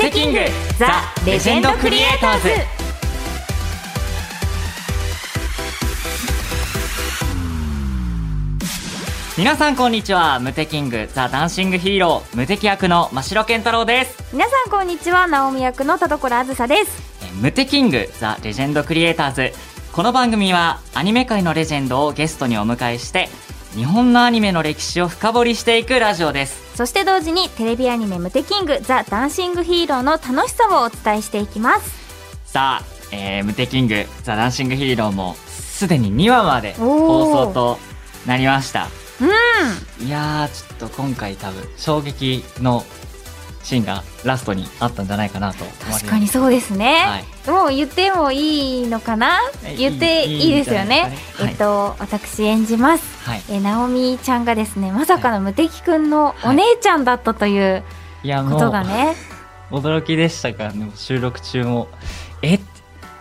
テキングザ・レジェンドクリエイターズ皆さんこんにちは。ムテキングザ・ダンシングヒーロー無敵役の真白健太朗です。皆さんこんにちは。直美役の田所あずさです。えームテキングザ・レジェンドクリエイターズ。この番組はアニメ界のレジェンドをゲストにお迎えして日本のアニメの歴史を深掘りしていくラジオです。そして同時にテレビアニメムテキングザ・ダンシングヒーローの楽しさをお伝えしていきます。さあ、えー、ムテキングザ・ダンシングヒーローもすでに2話まで放送となりました。うん。いやーちょっと今回多分衝撃のシーンがラストにあったんじゃないかなと確かにそうですね、はい。もう言ってもいいのかな？え言っていいですよね。いいんじゃないえっと私演じますはい。えー、直美ちゃんがですねまさかの無敵くんのお姉ちゃんだったということがね、驚きでしたか？らね収録中もえ？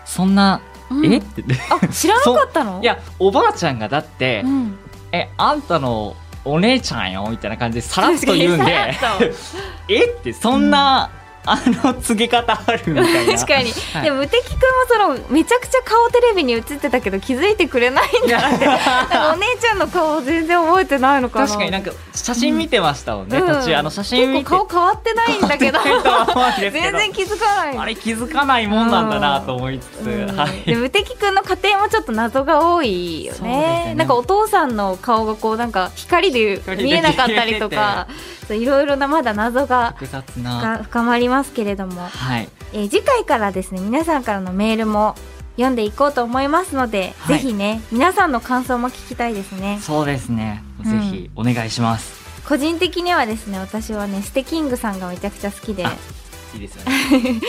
そんな、うん。え？ってあ知らなかったの？いやおばあちゃんがだって、うん、えあんたのお姉ちゃんよみたいな感じでさらっと言うんで えってそんな、あの告げ方あるみたいな。確かに、はい。でも無敵くんもそのめちゃくちゃ顔テレビに映ってたけど気づいてくれないんだって。お姉ちゃんの顔全然覚えてないのかな。確かになんか写真見てましたもんね、うん。途中。あの写真見て。結構顔変わってないんだけど。全然気づかない。あれ気づかないもんなんだなと思いつつ、うん。はい。で無敵くんの家庭もちょっと謎が多いよね。ね。なんかお父さんの顔がこうなんか光で見えなかったりとかそういろいろなまだ謎が複雑な。が深まりますけれども、はい。えー次回からですね皆さんからのメールも読んでいこうと思いますので、はい。ぜひね皆さんの感想も聞きたいですね。そうですね、うん。ぜひお願いします。個人的にはですね私はねステキングさんがめちゃくちゃ好きで。あいいですよね。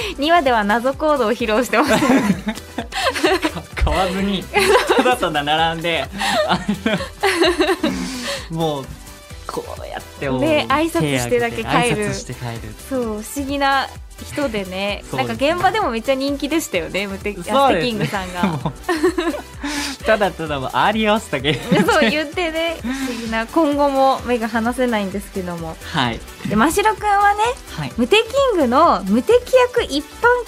2話では謎コードを披露してます。買わずにただただ並んでもうこうやってもうで挨拶してだけ帰る。そう不思議な人でね。そうですなんか現場でもめっちゃ人気でしたよねムテね。テキングさんが。ただただもうアリオスだけ。そう言ってね不思議な今後も目が離せないんですけども。はい。で真白くんはねはい。ムテキングの無敵役一般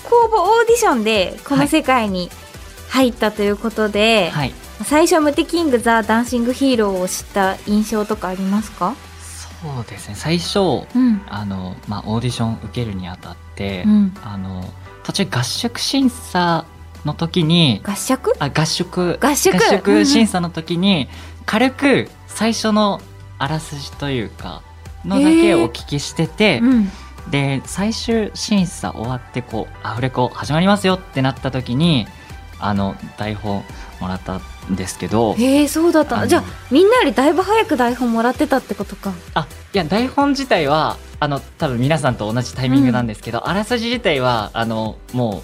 公募オーディションでこの世界に入ったということで、はい最初ムテキングザ・ダンシングヒーローを知った印象とかありますか？そうですね。最初うん。あの、まあ、オーディション受けるにあたって、うん。あの途中合宿審査の時に合宿？あ合宿。合宿。審査の時に軽く最初のあらすじというかのだけお聞きしてて、うん。で最終審査終わってこうアフレコ始まりますよってなった時にあの台本もらったんですけどへえそうだった。じゃあみんなよりだいぶ早く台本もらってたってことか。あいや台本自体はあの多分皆さんと同じタイミングなんですけど、あらすじ自体はあのもう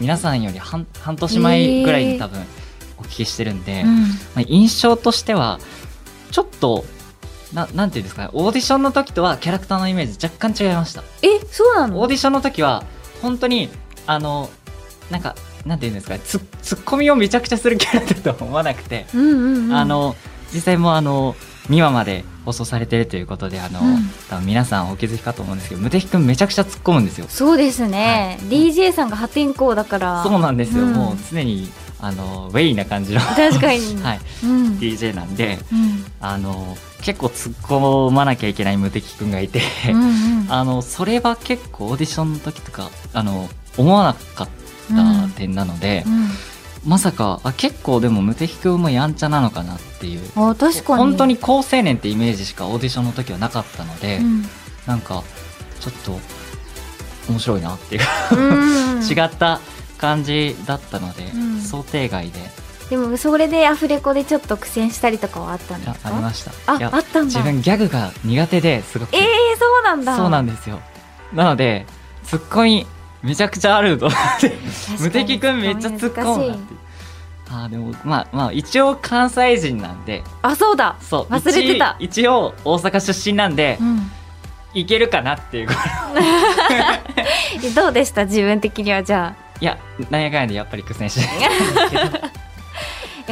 皆さんより半半年前ぐらいに多分お聞きしてるんで、うん。まあ、印象としてはちょっとななんていうんですかねオーディションの時とはキャラクターのイメージ若干違いました。えそうなの？オーディションの時は本当にあのなんかなんていうんですかねツッコミをめちゃくちゃするキャラだと思わなくて、うんうんうん。あの実際もあの2話まで放送されてるということであの、うん。多分皆さんお気づきかと思うんですけど無敵くんめちゃくちゃ突っ込むんですよ。そうですね、はい。DJ さんが破天荒だから。そうなんですよ、うん。もう常にあのウェイな感じの、確かに、はい、うん。DJ なんでうん。あの結構突っ込まなきゃいけない無敵くんがいて、うんうん。あのそれは結構オーディションの時とかあの思わなかった点なので、まさかあ結構でも無敵くんもやんちゃなのかなっていう。うん、あ確かに。本当に高青年ってイメージしかオーディションの時はなかったので、うん。なんかちょっと面白いなっていう、うん 違った感じだったので、うん。想定外で。でもそれでアフレコでちょっと苦戦したりとかはあったんですか？あありました。ああったんだ。自分ギャグが苦手ですごく。ええー、そうなんだ。そうなんですよ。なのでツッコミめちゃくちゃあると思って。無敵くんめっちゃ突っ込むなって。あーでもまあまあ一応関西人なんで。あそうだ。そう忘れてた。一一応大阪出身なんでうん。いけるかなっていう。えどうでした？自分的にはじゃいやなんやかんやでやっぱり苦戦し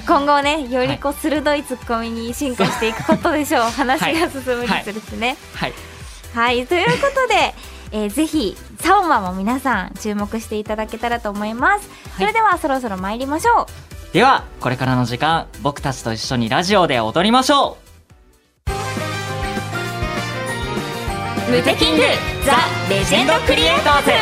今後ねよりこう鋭いツッコミに進化していくことでしょう、話が進むにつれてね。はい。はい、ということで、えーぜひ3話も皆さん注目していただけたらと思います、それではそろそろ参りましょう。ではこれからの時間僕たちと一緒にラジオで踊りましょムテキングザ・レジェンドクリエイターズ。う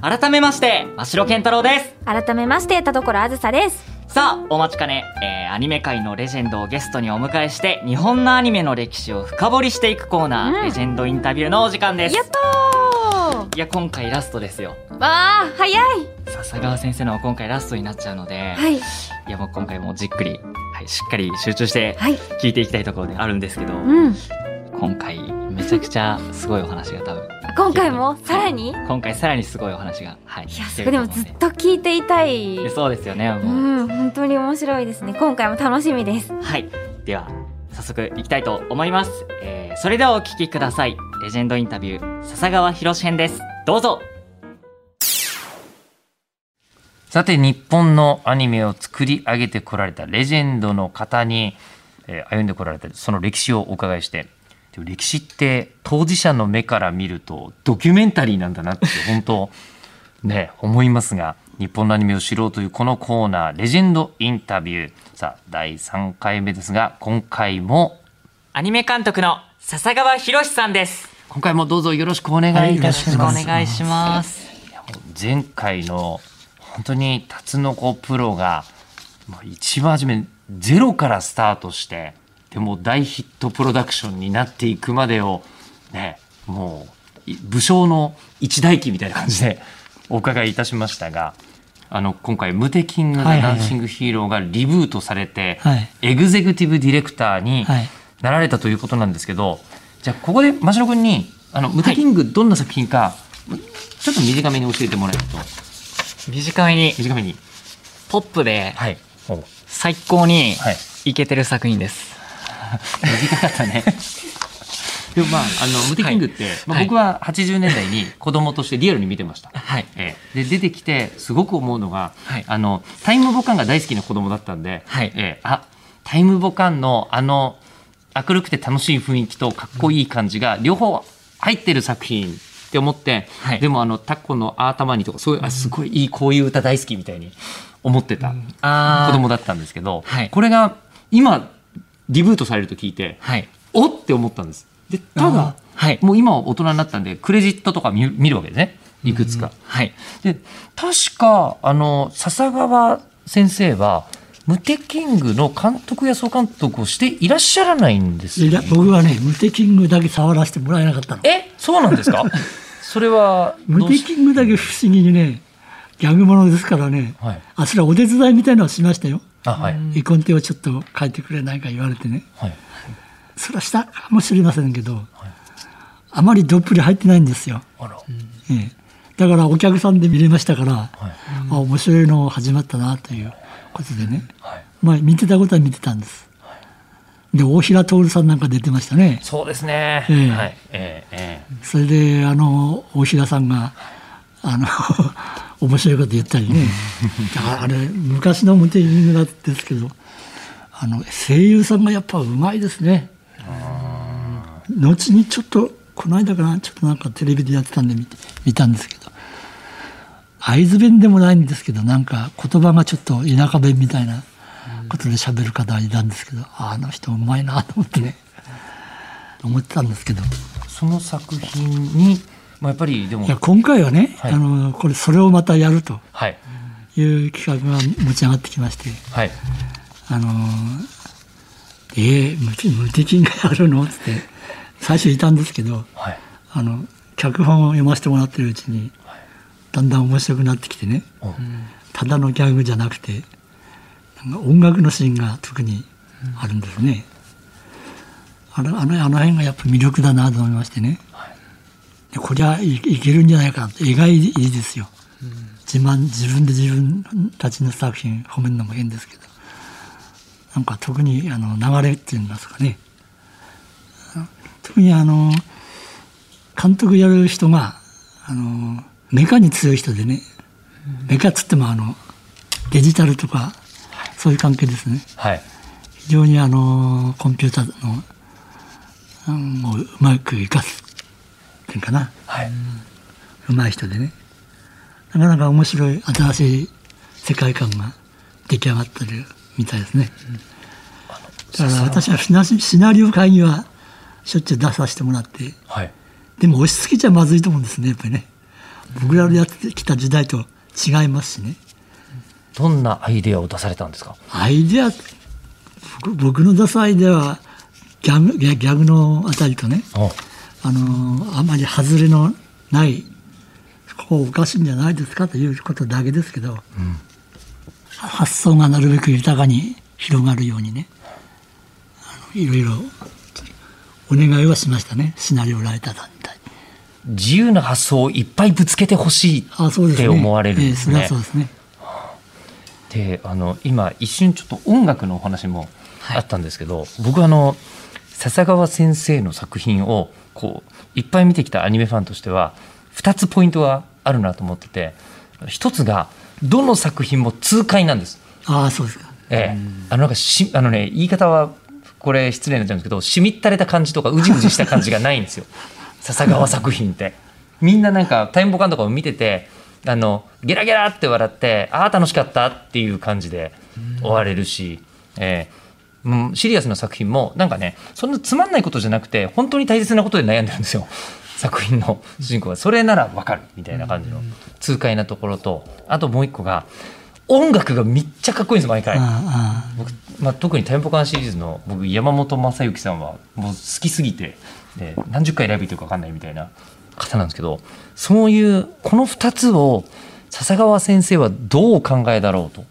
改めまして真城健太郎です。改めまして田所あずさですさあお待ちかね、えー、アニメ界のレジェンドをゲストにお迎えして日本のアニメの歴史を深掘りしていくコーナー、うん。レジェンドインタビューのお時間です。やったー。いや今回ラストですよ。わあ早い。笹川先生の今回ラストになっちゃうので、はい。いやもう今回もじっくり、はい、しっかり集中してはい。聞いていきたいところであるんですけど、うん。今回めちゃくちゃすごいお話が多分。今回も？さらに？い今回さらにすごいお話がはい。や聞それでもずっと聞いていたい。でそうですよねもう、うん本当に面白いですね。今回も楽しみです。はい。では早速いきたいと思います、えー、それではお聞きください。レジェンドインタビュー笹川博編です。どうぞ。さて日本のアニメを作り上げてこられたレジェンドの方に、えー歩んでこられたその歴史をお伺いしてでも歴史って当事者の目から見るとドキュメンタリーなんだなって本当ね思いますが日本のアニメを知ろうというこのコーナーレジェンドインタビュー。さあ第3回目ですが今回もアニメ監督の笹川博さんです。今回もどうぞよろしくお願いいたしよろしくおます。願いします。前回の本当にタツノコプロがまあ一番初めゼロからスタートしてでも大ヒットプロダクションになっていくまでをねもうい武将の一代記みたいな感じでお伺いいたしましたがあの今回「ムテキング・はいはいはい。ダンシング・ヒーロー」がリブートされて、はいエグゼクティブディレクターにはい。なられたということなんですけど、じゃあここで真城君にあのムテキングどんな作品か、ちょっと短めに教えてもらえると。短めに。短めに。ポップではい。お最高にはい。イケてる作品です、短かったね。でもまああのムテキングって、まあ、はい。僕は80年代に子供としてリアルに見てました、はい。ええ。で出てきてすごく思うのが、はい。あのタイムボカンが大好きな子供だったんで、はい。ええ。あタイムボカンのあの明るくて楽しい雰囲気とかっこいい感じが両方入ってる作品って思って、はい。でもあのタコの頭にとかそういうあすごいいいこういう歌大好きみたいに思ってたあ子供だったんですけど、はい。これが今リブートされると聞いて、はいおって思ったんです。でただ、はいもう今は大人になったんでクレジットとか見見るわけですねいくつか。はいで確かあの笹川先生はムテキングの監督や総監督をしていらっしゃらないんですね。僕はね、ムテキングだけ触らせてもらえなかったの。えそうなんですか？それはどムテキングだけ不思議にね、ギャグものですからね、はいあそれはお手伝いみたいなのをしましたよ。あはい。絵コンテをちょっと書いてくれないか言われてね。はい。それはしたかもしれませんけど、あまりどっぷり入ってないんですよ。あら。ええ。だからお客さんで見れましたから、はい。あ面白いの始まったなということでね、はい。まあ見てたことは見てたんです。で、大平徹さんなんか出てましたね。そうですね。ええ。はい。えええそれであの大平さんがあの 面白いこと言ったりね。だからあれ昔のムテキングですけどあの声優さんがやっぱうまいですね。後にちょっとこの間かなちょっとなんかテレビでやってたんで見て見たんですけど会津弁でもないんですけどなんか言葉がちょっと田舎弁みたいなことで喋る方がいたんですけどああの人うまいなと思ってね。思ってたんですけど。その作品に、まあ、やっぱりでもいや今回はね、はい。あのこれそれをまたやるとはい。いう企画が持ち上がってきまして。はい。あのえー、無敵無敵がやるの？っつって最初いたんですけどはい。あの脚本を読ませてもらってるうちにだんだん面白くなってきてね。おただのギャグじゃなくてなんか音楽のシーンが特にあるんですね、あのあのあの辺がやっぱ魅力だなと思いましてね、でこりゃいいけるんじゃないかな。と意外いいですよ、自慢自分で自分たちの作品褒めるのも変ですけど。なんか特にあの流れっていうんですかね。あ特にあの監督やる人があのメカに強い人でね。メカっつってもあのデジタルとかそういう関係ですね。はい。非常にあのコンピューターの、うん、をうまく生かすっていうかな。はい。うまい人でね。なかなか面白い新しい世界観が出来上がってるみたいですね、だから私はシナリオ会議はしょっちゅう出させてもらって。はい。でも押し付けちゃまずいと思うんですねやっぱりね。僕らのやってきた時代と違いますしね。どんなアイデアを出されたんですか？アイデア僕僕の出すアイデアはギャグギャグのあたりとね。おあのあまり外れのないここおかしいんじゃないですかということだけですけど、発想がなるべく豊かに広がるようにねいろいろお願いはしましたね。シナリオライターさんに。対自由な発想をいっぱいぶつけてほしいって思われるんですね。ええそう。ですね。であの今一瞬ちょっと音楽のお話もあったんですけど、僕はあの笹川先生の作品をこういっぱい見てきたアニメファンとしては2つポイントがあるなと思ってて一つがどの作品も痛快なんです。ああそうですか。ええ、あのなんかしあのね言い方はこれ失礼になっちゃうんですけどしみったれた感じとかうじうじした感じがないんですよ。笹川作品って。みんななんかタイムボカンとかを見ててあのゲラゲラって笑ってああ楽しかったっていう感じで終われるし、ええうん、シリアスな作品もなんかねそんなつまんないことじゃなくて本当に大切なことで悩んでるんですよ。作品の主人公がそれならわかるみたいな感じの。痛快なところとあともう一個が音楽がめっちゃかっこいいんです毎回。僕まあ、特に「テンポカン」シリーズの僕山本昌之さんはもう好きすぎて、で何十回ライブ行ってるか分かんないみたいな方なんですけどそういうこの2つを笹川先生はどうお考えだろうと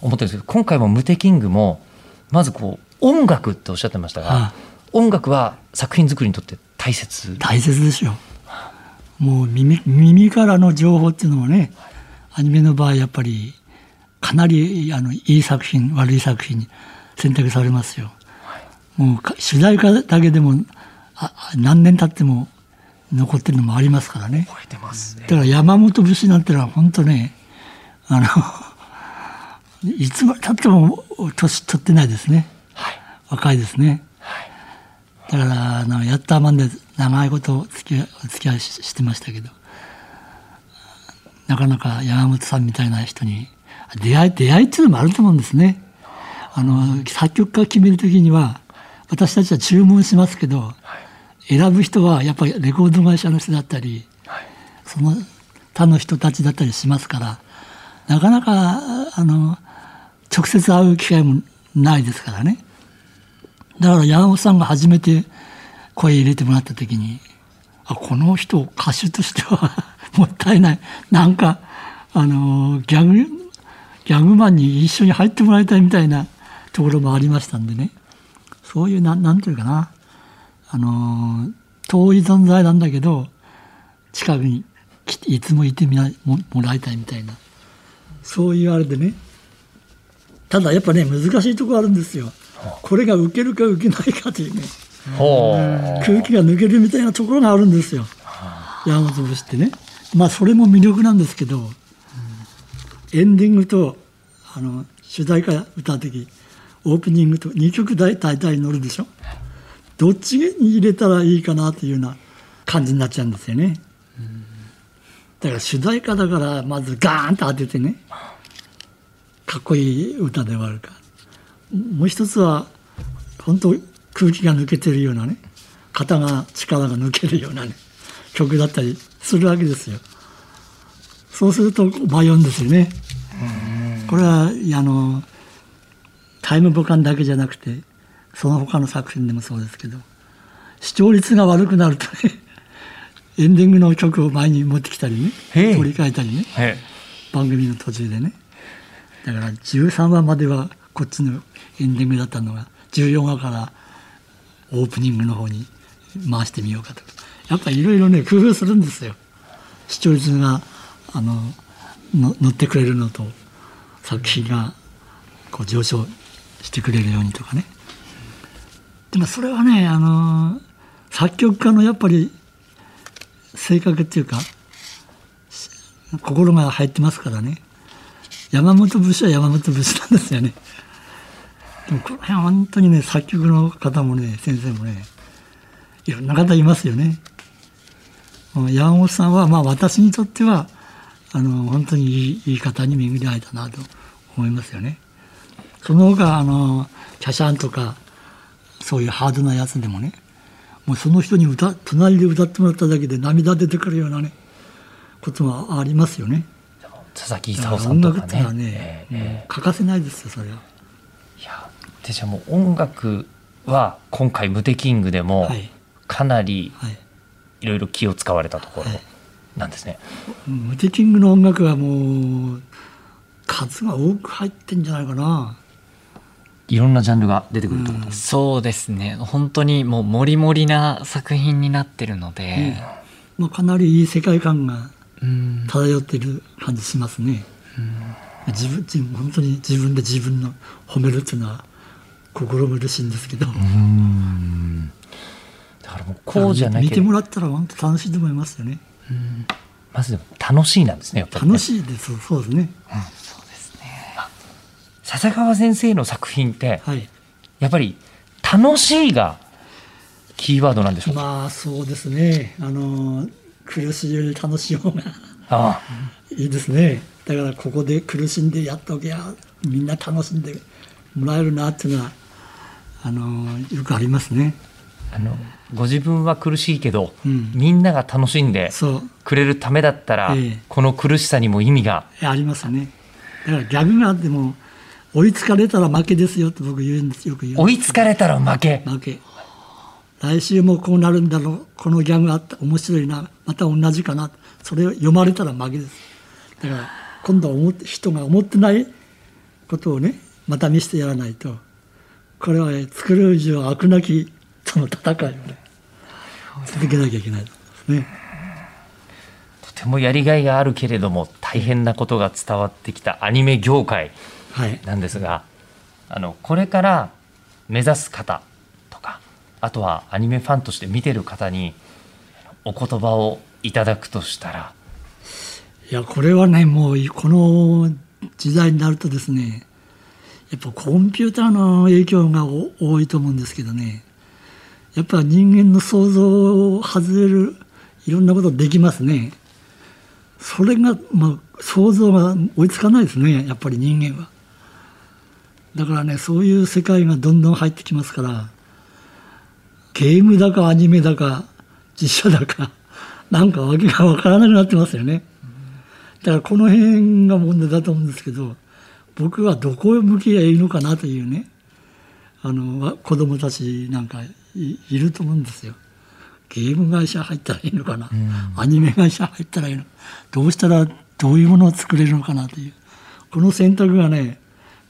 思ってるんですけど今回も「ムテキング」もまずこう音楽っておっしゃってましたが、あ音楽は作品作りにとって大切？大切ですよ。もう耳耳からの情報っていうのもねアニメの場合やっぱりかなりあのいい作品悪い作品に選択されますよ、もうか主題歌だけでもあ何年経っても残ってるのもありますからね。覚えてますね。だから山本節なんてのは本当ねあのいつまで経っても年取ってないですね。はい。若いですね。はい。だからあのやったまんで長いことお付き合いお付き合いししてましたけどなかなか山本さんみたいな人に出会い出会いっていうのもあると思うんですね。あの作曲家決める時には私たちは注文しますけど選ぶ人はやっぱりレコード会社の人だったりはい。その他の人たちだったりしますからなかなかあの直接会う機会もないですからね。だから山本さんが初めて声入れてもらった時にあこの人歌手としてはもったいない。なんかあのギャグギャグマンに一緒に入ってもらいたいみたいなところもありましたんでね。そういうなんなんていうかな。あの遠い存在なんだけど近くにいつもいてもらいたいみたいな。そういうあれでね。ただやっぱね難しいところあるんですよ。これが受けるか受けないかというね。空気が抜けるみたいなところがあるんですよ。山本節ってね。まあそれも魅力なんですけどエンディングとあの主題歌歌う時オープニングと2曲大体大乗るでしょ。どっちに入れたらいいかなというような感じになっちゃうんですよね。だから主題歌だからまずガーンと当ててねかっこいい歌で終わるか。もう一つは本当空気が抜けてるようなね肩が力が抜けるようなね曲だったりするわけですよ。そうすると迷うんですよね。これはあのタイムボカンだけじゃなくてその他の作品でもそうですけど視聴率が悪くなるとねエンディングの曲を前に持ってきたりね取り替えたりねへ番組の途中でねだから13話まではこっちのエンディングだったのが14話からオープニングの方に回してみようかと。かやっぱいろいろね工夫するんですよ。視聴率があのの乗ってくれるのと作品がこう上昇してくれるようにとかね。でもそれはねあの作曲家のやっぱり性格っていうか心が入ってますからね。山本節は山本節なんですよねでもこの辺は本当にね作曲の方もね先生もねいろんな方いますよね。山本さんはまあ私にとってはあの本当にいいいい方に巡り会えたなと思いますよね。その他あのキャシャンとかそういうハードなやつでもねもうその人に歌隣で歌ってもらっただけで涙出てくるようなねことがありますよね。佐々木功さんとか音楽ってのはねね、ええもう欠かせないですよそれは。いやでじゃあもう音楽は今回「ムテキング」でもはいかなりはい。いろいろ気を使われたところなんですね。ムテキングの音楽はもう数が多く入ってんじゃないかな。いろんなジャンルが出てくるってことです。そうですね本当にもうモリモリな作品になってるので、まあ、かなりいい世界観がうん漂ってる感じしますね。自分自分本当に自分で自分の褒めるっていうのは心苦しいんですけど、うんだからもうこうじゃなきゃ見てもらったら本当楽しいと思いますよね。まず楽しいなんですねやっぱりね、楽しいですそうですね。笹川先生の作品ってはい。やっぱり楽しいがキーワードなんでしょうか、まあそうですね。あの苦しいより楽しい方がああいいですね。だからここで苦しんでやっときゃみんな楽しんでもらえるなっていうのはあのよくありますね。あのご自分は苦しいけど、うんみんなが楽しんでくれるためだったら、ええこの苦しさにも意味がありますね。だからギャグがあっても追いつかれたら負けですよって僕言うんですよく言う追いつかれたら負け負け来週もこうなるんだろうこのギャグあった面白いなまた同じかな。それを読まれたら負けです。だから今度は思って人が思ってないことをねまた見せてやらないと。これはね作る以上悪なきその戦いをね続けなきゃいけないですね。とてもやりがいがあるけれども大変なことが伝わってきたアニメ業界はい。なんですがあのこれから目指す方とかあとはアニメファンとして見てる方にお言葉をいただくとしたら。いやこれはねもうこの時代になるとですねやっぱコンピューターの影響が多いと思うんですけどねやっぱ人間の想像を外れるいろんなことできますね。それが、まあ、想像が追いつかないですねやっぱり人間は。だからねそういう世界がどんどん入ってきますからゲームだかアニメだか実写だかなんかわけがわからなくなってますよね。だからこの辺が問題だと思うんですけど僕はどこへ向き合いいのかなというねあのわ子供たちなんかいいると思うんですよ。ゲーム会社入ったらいいのかな、アニメ会社入ったらいいのどうしたらどういうものを作れるのかなというこの選択がね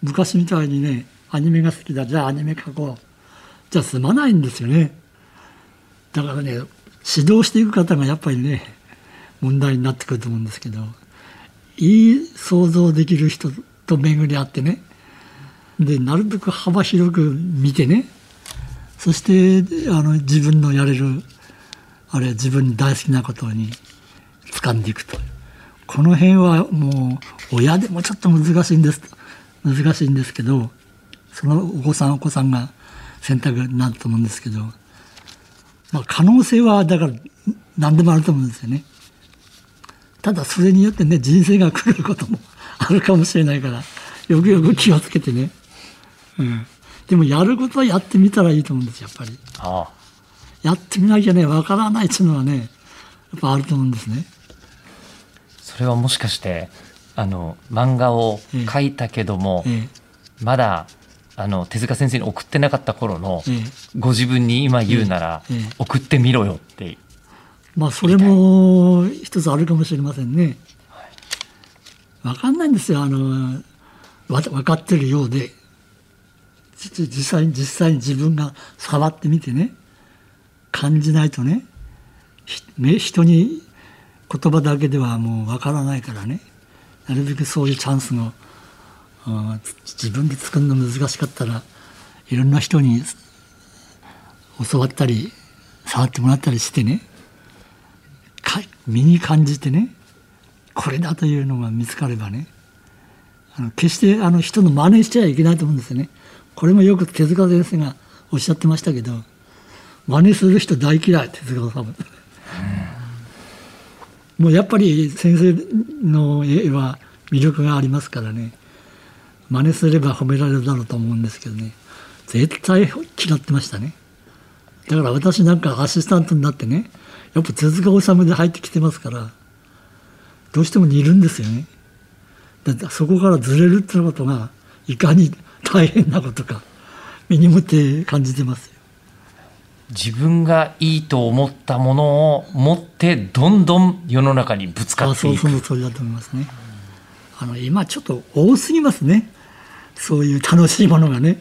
昔みたいにねアニメが好きだじゃあアニメ描こうじゃあ済まないんですよね。だからね指導していく方がやっぱりね問題になってくると思うんですけどいい想像できる人と巡り合ってねでなるべく幅広く見てねそしてあの自分のやれるあれ自分に大好きなことに掴んでいくと。この辺はもう親でもちょっと難しいんです難しいんですけどそのお子さんお子さんが選択になると思うんですけど、まあ、可能性はだから何でもあると思うんですよね。ただそれによってね人生が狂うこともあるかもしれないからよくよく気をつけてね、うん、でもやることはやってみたらいいと思うんですやっぱり。あやってみなきゃねわからないっていうのはねやっぱあると思うんですね。それはもしかしてあの漫画を描いたけども、え。まだあの手塚先生に送ってなかった頃のご自分に今言うなら、送ってみろよって。まあそれも一つあるかもしれませんね。わかんないんですよ。あのわ分かってるようで。じ実際に実際に自分が触ってみてね。感じないとね。人に言葉だけではもうわからないからね。なるべくそういうチャンスの自分で作るの難しかったらいろんな人に教わったり触ってもらったりしてねか身に感じてねこれだというのが見つかればねあの決してあの人の真似しちゃいけないと思うんですよね。これもよく手塚先生がおっしゃってましたけど真似する人大嫌い手塚治虫、もうやっぱり先生の絵は魅力がありますからね真似すれば褒められるだろうと思うんですけどね。絶対嫌ってましたね。だから私なんかアシスタントになってねやっぱ手塚治虫で入ってきてますからどうしても似るんですよね。だってそこからずれるっていうことがいかに大変なことか身にもって感じてますよ。自分がいいと思ったものを持ってどんどん世の中にぶつかあそうっていく。その通りだと思いますね。あの今ちょっと多すぎますねそういう楽しいものがね。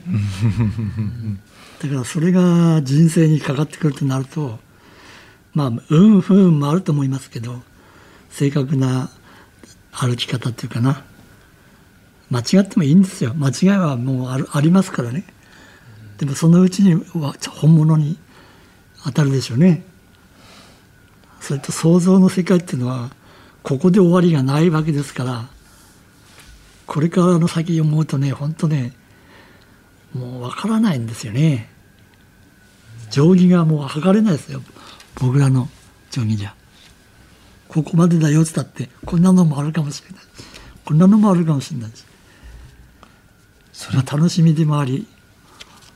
だからそれが人生にかかってくるとなるとまあ運不運もあると思いますけど正確な歩き方っていうかな。間違ってもいいんですよ。間違いはもうあるありますからね。でもそのうちには本物に当たるでしょうね。それと想像の世界っていうのはここで終わりがないわけですからこれからの先思うとね本当ねもうわからないんですよね。定規がもう測れないですよ。僕らの定規じゃ。ここまでだよって言ったってこんなのもあるかもしれない。こんなのもあるかもしれない。しまあ、楽しみでもあり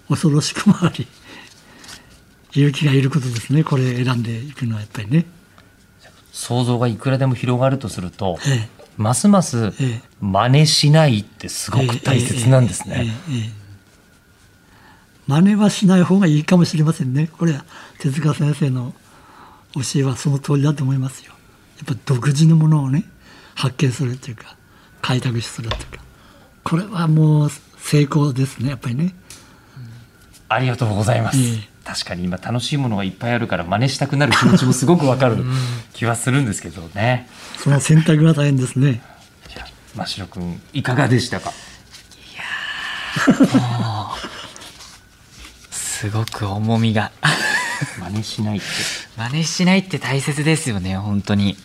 恐ろしくもあり勇気がいることですね。これ選んでいくのはやっぱりね。想像がいくらでも広がるとするとえますますええ。真似しないってすごく大切なんですね。真似はしない方がいいかもしれませんね。これは手塚先生の教えはその通りだと思いますよ。やっぱ独自のものをね発見するっていうか開拓するっていうか。これはもう成功ですねやっぱりね。ありがとうございます。ええ確かに今楽しいものがいっぱいあるから真似したくなる気持ちもすごくわかる気はするんですけどね。その選択が大変ですねじゃあ真城くんいかがでしたか？すごく重みが真似しないって。真似しないって大切ですよね本当に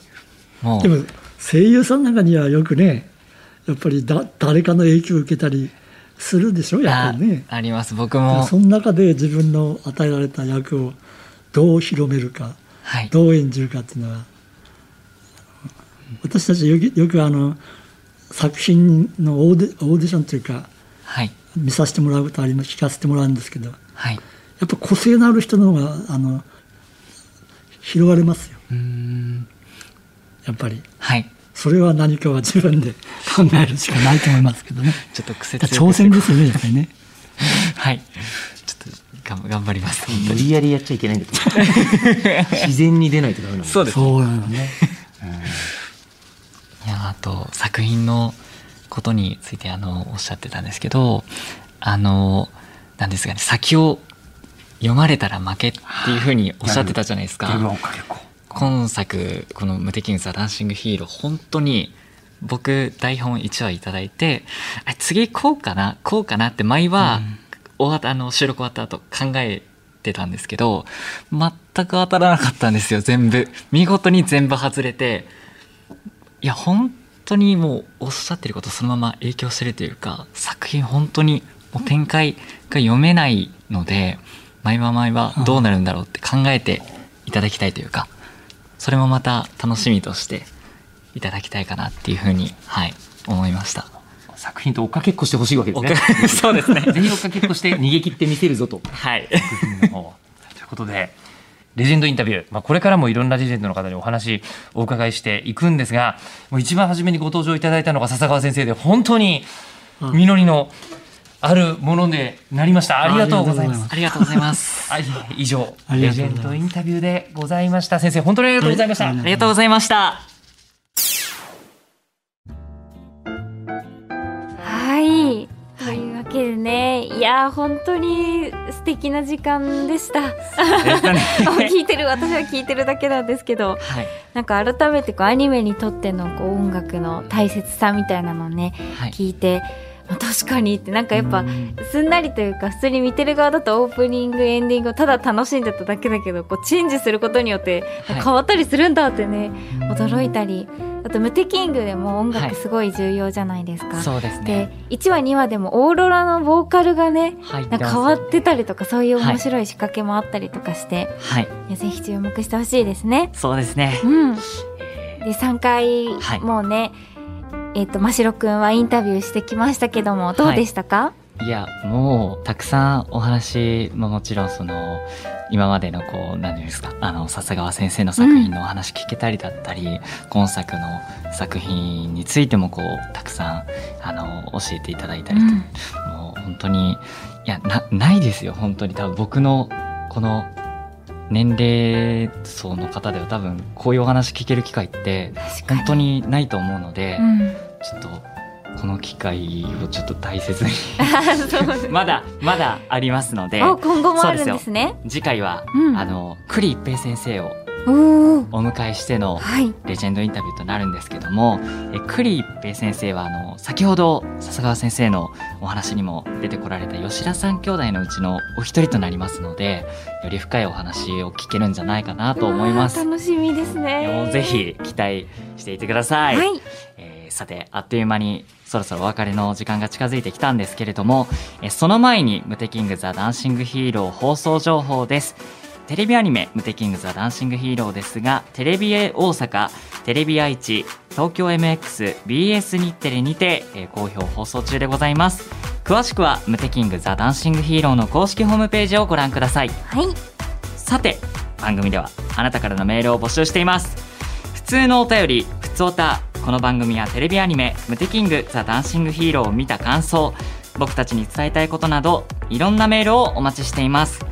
もうでも声優さんなんかにはよくねやっぱりだ誰かの影響を受けたりするでしょやっぱりね。ああります。僕も。その中で自分の与えられた役をどう広めるかはい。どう演じるかっていうのは私たちよくよくあの作品のオーディオーディションというかはい。見させてもらうことあります聞かせてもらうんですけどやはい。っぱ個性のある人の方があの広がれますよ。うーん。やっぱり。はいそれは何かは自分で考えるしかないと思いますけどね。ちょっと癖強く挑戦ですよねやっぱりね。はい。ちょっと頑頑張ります。無に。理やりやっちゃいけないんだけど 自然に出ないとダメなんだ。そうですそうなのね。いやあと作品のことについてあのおっしゃってたんですけどあのなんですかね先を読まれたら負けっていうふうにおっしゃってたじゃないですか。今作この「無敵にザ・ダンシング・ヒーロー」本当に僕台本1話いただいてあ次こうかなこうかなって前は、終わったあの収録終わった後考えてたんですけど全く当たらなかったんですよ全部。見事に全部外れていや本当にもうおっしゃってることそのまま影響してるというか作品本当にもう展開が読めないので毎話毎話どうなるんだろうって考えていただきたいというかそれもまた楽しみとしていただきたいかなっていうふうにはい思いました。作品と追っかけっこしてほしいわけですねそうですね。ぜひ追っかけっこして逃げ切ってみせるぞとはい。ということでレジェンドインタビュー、まあ、これからもいろんなレジェンドの方にお話お伺いしていくんですがもう一番初めにご登場いただいたのが笹川先生で本当に実りのあるものでなりましたありがとうございますありがとうございます。はい以上レジェンドインタビューでございました先生本当にありがとうございました、はいありがとうございました。はい。というわけでね、いやー本当に素敵な時間でした。聞いてる私は聞いてるだけなんですけど、はい。なんか改めてこうアニメにとってのこう音楽の大切さみたいなのをね、はい。聞いて、まあ確かにってなんかやっぱすんなりというか普通に見てる側だとオープニングエンディングをただ楽しんでただけだけどこうチェンジすることによってはい。変わったりするんだってね、驚いたり。あと「ムテキング」でも音楽すごい重要じゃないですか。そうですでね1話2話でもオーロラのボーカルがね入なんか変わってたりとかそういう面白い仕掛けもあったりとかして、はい。いやぜひ注目してほしいですね。そうですね。うん、で3回、はい。もうねえっ、と真城くんはインタビューしてきましたけどもどうでしたか、いやもうたくさんお話ももちろんその今までのこう何ていうんですかあの笹川先生の作品のお話聞けたりだったり、今作の作品についてもこうたくさんあの教えていただいたりと、もう本当にいやなないですよ本当に。多分僕のこの年齢層の方では多分こういうお話聞ける機会って本当にないと思うので、うん、ちょっとこの機会をちょっと大切に。まだまだありますので。あ今後もあるんですね。次回は、うん。あの栗一平先生をお迎えしてのはいレジェンドインタビューとなるんですけどもえ栗一平先生はあの先ほど笹川先生のお話にも出てこられた吉田三兄弟のうちのお一人となりますのでより深いお話を聞けるんじゃないかなと思います。楽しみですね。うぜひ期待していてください。はいえーさてあっという間にそろそろお別れの時間が近づいてきたんですけれども、えーその前に「ムテキング・ザ・ダンシング・ヒーロー」放送情報ですテレビアニメ「ムテキング・ザ・ダンシング・ヒーロー」ですがテレビ大阪テレビ愛知東京 MXBS 日テレにて、えー好評放送中でございます。詳しくは「ムテキング・ザ・ダンシング・ヒーロー」の公式ホームページをご覧ください。はいさて番組ではあなたからのメールを募集しています。普通のお便りふつおたこの番組やテレビアニメ「ムテキングザ・ダンシング・ヒーロー」を見た感想僕たちに伝えたいことなどいろんなメールをお待ちしています。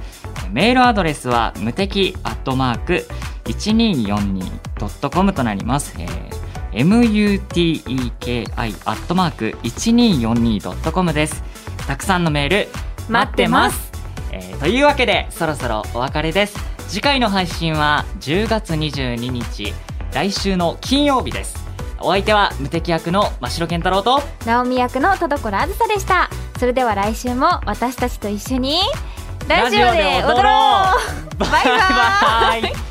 メールアドレスは無敵アットマーク 1242.com となります、えー muteki アットマーク 1242.com です。たくさんのメール待ってます。えーというわけでそろそろお別れです。次回の配信は10月22日来週の金曜日です。お相手は無敵役の真城健太郎と直美役の田所あずさでした。それでは来週も私たちと一緒に。ラジオで踊ろう。バイ。バイバイ